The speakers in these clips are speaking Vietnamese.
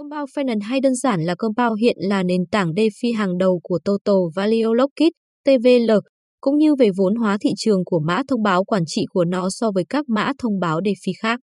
Compound Finance hay đơn giản là Compound hiện là nền tảng DeFi hàng đầu của Total Value Lockit, TVL, cũng như về vốn hóa thị trường của mã thông báo quản trị của nó so với các mã thông báo DeFi khác.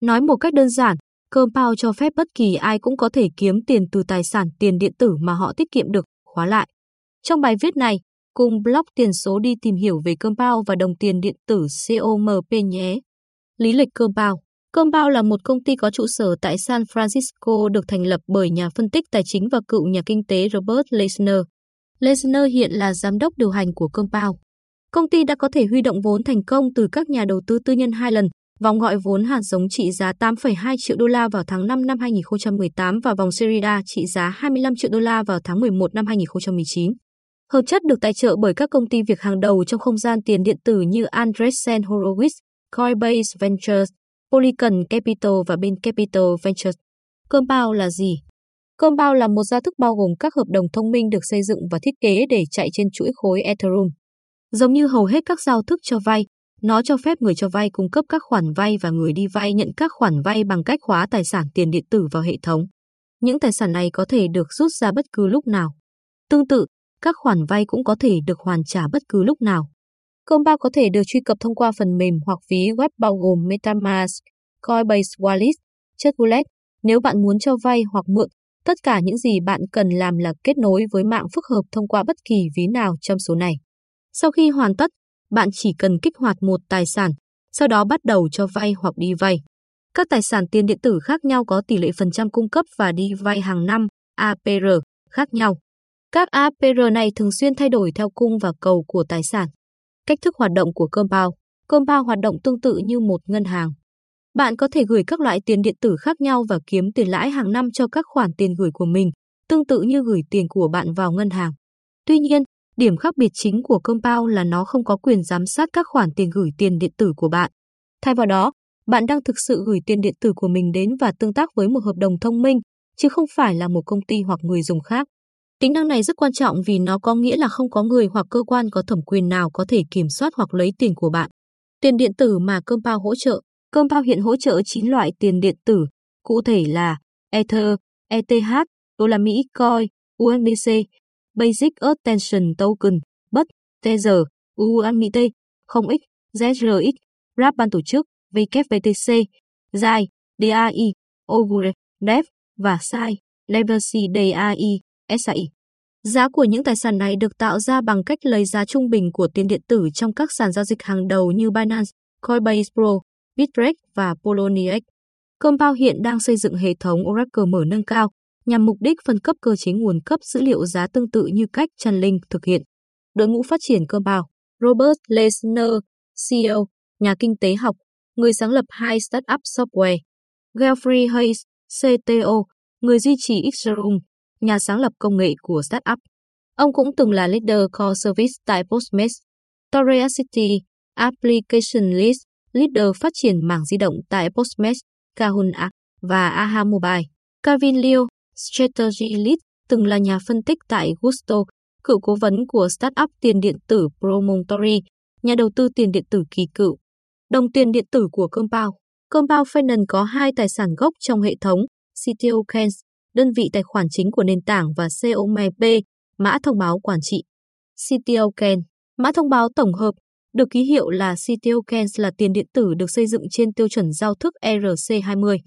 Nói một cách đơn giản, Compound cho phép bất kỳ ai cũng có thể kiếm tiền từ tài sản tiền điện tử mà họ tiết kiệm được, khóa lại. Trong bài viết này, cùng blog tiền số đi tìm hiểu về Compound và đồng tiền điện tử COMP nhé. Lý lịch Compound Compound là một công ty có trụ sở tại San Francisco được thành lập bởi nhà phân tích tài chính và cựu nhà kinh tế Robert Lesner. Lesner hiện là giám đốc điều hành của Compound. Công ty đã có thể huy động vốn thành công từ các nhà đầu tư tư nhân hai lần, vòng gọi vốn hạt giống trị giá 8,2 triệu đô la vào tháng 5 năm 2018 và vòng Series A trị giá 25 triệu đô la vào tháng 11 năm 2019. Hợp chất được tài trợ bởi các công ty việc hàng đầu trong không gian tiền điện tử như Andreessen Horowitz, Coinbase Ventures, Polycon Capital và bên Capital Ventures. Compound là gì? Compound là một gia thức bao gồm các hợp đồng thông minh được xây dựng và thiết kế để chạy trên chuỗi khối Ethereum. Giống như hầu hết các giao thức cho vay, nó cho phép người cho vay cung cấp các khoản vay và người đi vay nhận các khoản vay bằng cách khóa tài sản tiền điện tử vào hệ thống. Những tài sản này có thể được rút ra bất cứ lúc nào. Tương tự, các khoản vay cũng có thể được hoàn trả bất cứ lúc nào. Compound có thể được truy cập thông qua phần mềm hoặc ví web bao gồm MetaMask, Coinbase Wallet, Chất Wallet. Nếu bạn muốn cho vay hoặc mượn, tất cả những gì bạn cần làm là kết nối với mạng phức hợp thông qua bất kỳ ví nào trong số này. Sau khi hoàn tất, bạn chỉ cần kích hoạt một tài sản, sau đó bắt đầu cho vay hoặc đi vay. Các tài sản tiền điện tử khác nhau có tỷ lệ phần trăm cung cấp và đi vay hàng năm, APR, khác nhau. Các APR này thường xuyên thay đổi theo cung và cầu của tài sản. Cách thức hoạt động của Compound Compound hoạt động tương tự như một ngân hàng. Bạn có thể gửi các loại tiền điện tử khác nhau và kiếm tiền lãi hàng năm cho các khoản tiền gửi của mình, tương tự như gửi tiền của bạn vào ngân hàng. Tuy nhiên, điểm khác biệt chính của Compound là nó không có quyền giám sát các khoản tiền gửi tiền điện tử của bạn. Thay vào đó, bạn đang thực sự gửi tiền điện tử của mình đến và tương tác với một hợp đồng thông minh, chứ không phải là một công ty hoặc người dùng khác. Tính năng này rất quan trọng vì nó có nghĩa là không có người hoặc cơ quan có thẩm quyền nào có thể kiểm soát hoặc lấy tiền của bạn. Tiền điện tử mà Compound hỗ trợ. Compound hiện hỗ trợ 9 loại tiền điện tử, cụ thể là Ether, ETH, đô la Mỹ Coin, USDC, Basic Attention Token, BUT, Tether, USDT, 0x, ZRX, RAP ban tổ chức, WVTC, DAI, DAI, Ogre, DEV và SAI, Legacy DAI, SAI. Giá của những tài sản này được tạo ra bằng cách lấy giá trung bình của tiền điện tử trong các sàn giao dịch hàng đầu như Binance, Coinbase Pro, Bittrex và Poloniex. Compound hiện đang xây dựng hệ thống Oracle mở nâng cao nhằm mục đích phân cấp cơ chế nguồn cấp dữ liệu giá tương tự như cách Trần Linh thực hiện. Đội ngũ phát triển Compound, Robert Lesner, CEO, nhà kinh tế học, người sáng lập hai startup software. Geoffrey Hayes, CTO, người duy trì Xerum, nhà sáng lập công nghệ của startup. Ông cũng từng là leader core service tại Postmates, Curiosity, Application List, leader phát triển mảng di động tại Postmates, Kahun App và Aha Mobile. Kevin Liu, Strategy Lead, từng là nhà phân tích tại Gusto, cựu cố vấn của startup tiền điện tử Promontory, nhà đầu tư tiền điện tử kỳ cựu. Đồng tiền điện tử của Compound. Compound Finance có hai tài sản gốc trong hệ thống, CTO Kens đơn vị tài khoản chính của nền tảng và COMP, mã thông báo quản trị. CTOken, mã thông báo tổng hợp, được ký hiệu là CTOken là tiền điện tử được xây dựng trên tiêu chuẩn giao thức ERC20.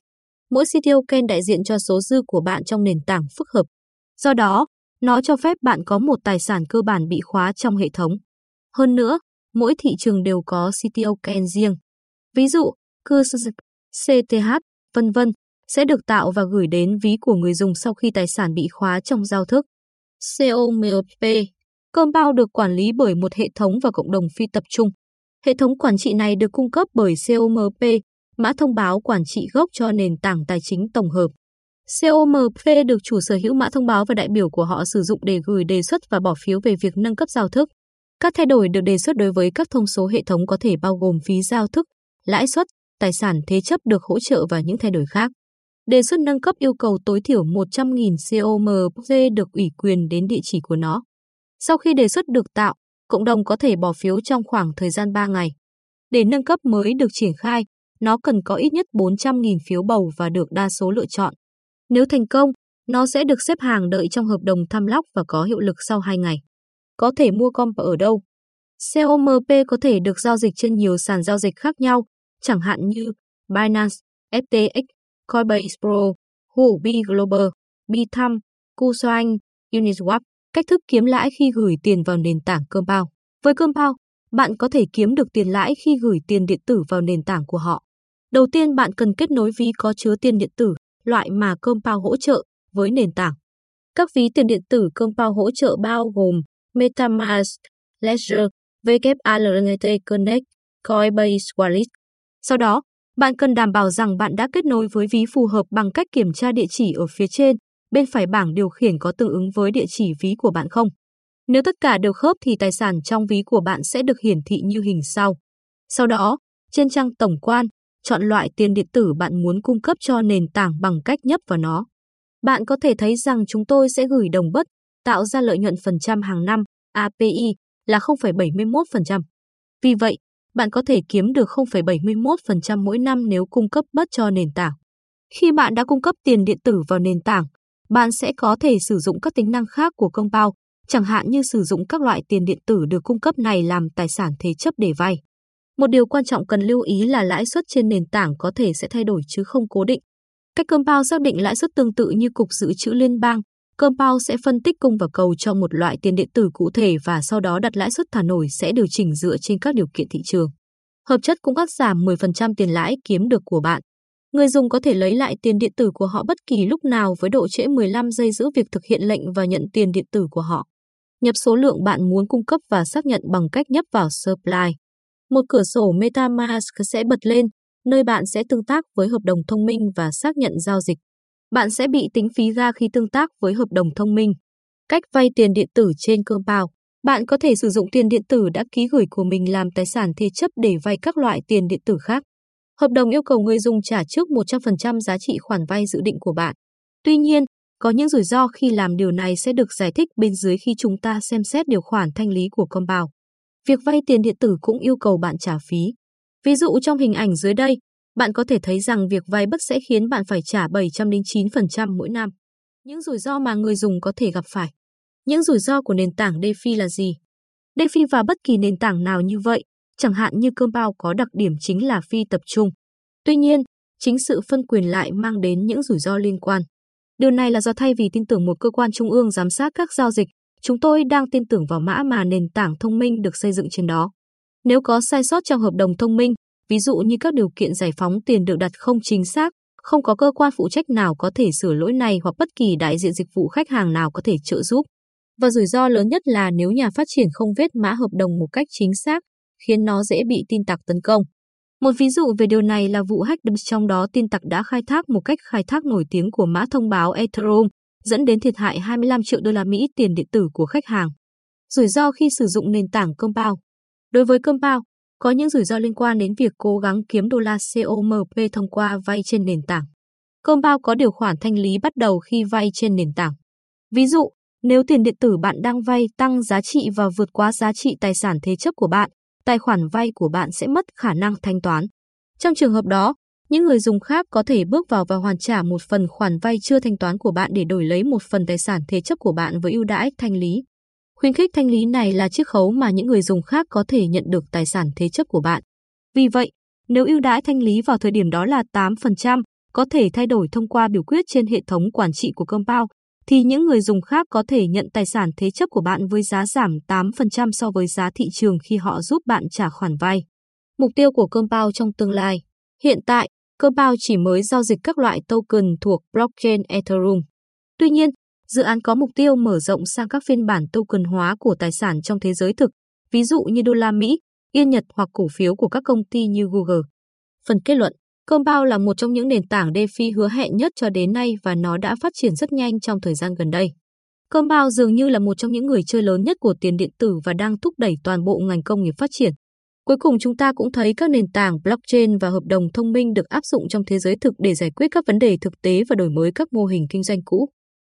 Mỗi CTOken đại diện cho số dư của bạn trong nền tảng phức hợp. Do đó, nó cho phép bạn có một tài sản cơ bản bị khóa trong hệ thống. Hơn nữa, mỗi thị trường đều có CTOken riêng. Ví dụ, CTH, vân vân sẽ được tạo và gửi đến ví của người dùng sau khi tài sản bị khóa trong giao thức. COMP Compound được quản lý bởi một hệ thống và cộng đồng phi tập trung. Hệ thống quản trị này được cung cấp bởi COMP, mã thông báo quản trị gốc cho nền tảng tài chính tổng hợp. COMP được chủ sở hữu mã thông báo và đại biểu của họ sử dụng để gửi đề xuất và bỏ phiếu về việc nâng cấp giao thức. Các thay đổi được đề xuất đối với các thông số hệ thống có thể bao gồm phí giao thức, lãi suất, tài sản thế chấp được hỗ trợ và những thay đổi khác. Đề xuất nâng cấp yêu cầu tối thiểu 100.000 COMP được ủy quyền đến địa chỉ của nó. Sau khi đề xuất được tạo, cộng đồng có thể bỏ phiếu trong khoảng thời gian 3 ngày. Để nâng cấp mới được triển khai, nó cần có ít nhất 400.000 phiếu bầu và được đa số lựa chọn. Nếu thành công, nó sẽ được xếp hàng đợi trong hợp đồng thăm lóc và có hiệu lực sau 2 ngày. Có thể mua comp ở đâu? COMP có thể được giao dịch trên nhiều sàn giao dịch khác nhau, chẳng hạn như Binance, FTX, Coinbase Pro, Huobi Global, Bitum, Kucoin, Uniswap. Cách thức kiếm lãi khi gửi tiền vào nền tảng Compound. Với Compound, bạn có thể kiếm được tiền lãi khi gửi tiền điện tử vào nền tảng của họ. Đầu tiên bạn cần kết nối ví có chứa tiền điện tử, loại mà Compound hỗ trợ với nền tảng. Các ví tiền điện tử Compound hỗ trợ bao gồm MetaMask, Ledger, WALT Connect, Coinbase Wallet. Sau đó, bạn cần đảm bảo rằng bạn đã kết nối với ví phù hợp bằng cách kiểm tra địa chỉ ở phía trên, bên phải bảng điều khiển có tương ứng với địa chỉ ví của bạn không. Nếu tất cả đều khớp thì tài sản trong ví của bạn sẽ được hiển thị như hình sau. Sau đó, trên trang tổng quan, chọn loại tiền điện tử bạn muốn cung cấp cho nền tảng bằng cách nhấp vào nó. Bạn có thể thấy rằng chúng tôi sẽ gửi đồng bất, tạo ra lợi nhuận phần trăm hàng năm, API, là 0,71%. Vì vậy, bạn có thể kiếm được 0,71% mỗi năm nếu cung cấp bất cho nền tảng. Khi bạn đã cung cấp tiền điện tử vào nền tảng, bạn sẽ có thể sử dụng các tính năng khác của Compound, chẳng hạn như sử dụng các loại tiền điện tử được cung cấp này làm tài sản thế chấp để vay. Một điều quan trọng cần lưu ý là lãi suất trên nền tảng có thể sẽ thay đổi chứ không cố định. Cách Compound xác định lãi suất tương tự như Cục Dự trữ Liên bang, Compound sẽ phân tích cung và cầu cho một loại tiền điện tử cụ thể và sau đó đặt lãi suất thả nổi sẽ điều chỉnh dựa trên các điều kiện thị trường. Hợp chất cũng cắt giảm 10% tiền lãi kiếm được của bạn. Người dùng có thể lấy lại tiền điện tử của họ bất kỳ lúc nào với độ trễ 15 giây giữ việc thực hiện lệnh và nhận tiền điện tử của họ. Nhập số lượng bạn muốn cung cấp và xác nhận bằng cách nhấp vào Supply. Một cửa sổ MetaMask sẽ bật lên, nơi bạn sẽ tương tác với hợp đồng thông minh và xác nhận giao dịch bạn sẽ bị tính phí ra khi tương tác với hợp đồng thông minh. Cách vay tiền điện tử trên Compound Bạn có thể sử dụng tiền điện tử đã ký gửi của mình làm tài sản thế chấp để vay các loại tiền điện tử khác. Hợp đồng yêu cầu người dùng trả trước 100% giá trị khoản vay dự định của bạn. Tuy nhiên, có những rủi ro khi làm điều này sẽ được giải thích bên dưới khi chúng ta xem xét điều khoản thanh lý của Compound. Việc vay tiền điện tử cũng yêu cầu bạn trả phí. Ví dụ trong hình ảnh dưới đây, bạn có thể thấy rằng việc vay bất sẽ khiến bạn phải trả 700 đến 9% mỗi năm. Những rủi ro mà người dùng có thể gặp phải. Những rủi ro của nền tảng DeFi là gì? DeFi và bất kỳ nền tảng nào như vậy, chẳng hạn như Compound có đặc điểm chính là phi tập trung. Tuy nhiên, chính sự phân quyền lại mang đến những rủi ro liên quan. Điều này là do thay vì tin tưởng một cơ quan trung ương giám sát các giao dịch, chúng tôi đang tin tưởng vào mã mà nền tảng thông minh được xây dựng trên đó. Nếu có sai sót trong hợp đồng thông minh, ví dụ như các điều kiện giải phóng tiền được đặt không chính xác, không có cơ quan phụ trách nào có thể sửa lỗi này hoặc bất kỳ đại diện dịch vụ khách hàng nào có thể trợ giúp. Và rủi ro lớn nhất là nếu nhà phát triển không viết mã hợp đồng một cách chính xác, khiến nó dễ bị tin tặc tấn công. Một ví dụ về điều này là vụ hack trong đó tin tặc đã khai thác một cách khai thác nổi tiếng của mã thông báo Ethereum, dẫn đến thiệt hại 25 triệu đô la Mỹ tiền điện tử của khách hàng. Rủi ro khi sử dụng nền tảng Compound Đối với Compound, có những rủi ro liên quan đến việc cố gắng kiếm đô la COMP thông qua vay trên nền tảng. Compound có điều khoản thanh lý bắt đầu khi vay trên nền tảng. Ví dụ, nếu tiền điện tử bạn đang vay tăng giá trị và vượt quá giá trị tài sản thế chấp của bạn, tài khoản vay của bạn sẽ mất khả năng thanh toán. Trong trường hợp đó, những người dùng khác có thể bước vào và hoàn trả một phần khoản vay chưa thanh toán của bạn để đổi lấy một phần tài sản thế chấp của bạn với ưu đãi thanh lý. Khuyến khích thanh lý này là chiếc khấu mà những người dùng khác có thể nhận được tài sản thế chấp của bạn. Vì vậy, nếu ưu đãi thanh lý vào thời điểm đó là 8%, có thể thay đổi thông qua biểu quyết trên hệ thống quản trị của Compound, thì những người dùng khác có thể nhận tài sản thế chấp của bạn với giá giảm 8% so với giá thị trường khi họ giúp bạn trả khoản vay. Mục tiêu của Compound trong tương lai Hiện tại, Compound chỉ mới giao dịch các loại token thuộc blockchain Ethereum. Tuy nhiên, Dự án có mục tiêu mở rộng sang các phiên bản token hóa của tài sản trong thế giới thực, ví dụ như đô la Mỹ, yên Nhật hoặc cổ phiếu của các công ty như Google. Phần kết luận, Compound là một trong những nền tảng DeFi hứa hẹn nhất cho đến nay và nó đã phát triển rất nhanh trong thời gian gần đây. Compound dường như là một trong những người chơi lớn nhất của tiền điện tử và đang thúc đẩy toàn bộ ngành công nghiệp phát triển. Cuối cùng chúng ta cũng thấy các nền tảng blockchain và hợp đồng thông minh được áp dụng trong thế giới thực để giải quyết các vấn đề thực tế và đổi mới các mô hình kinh doanh cũ.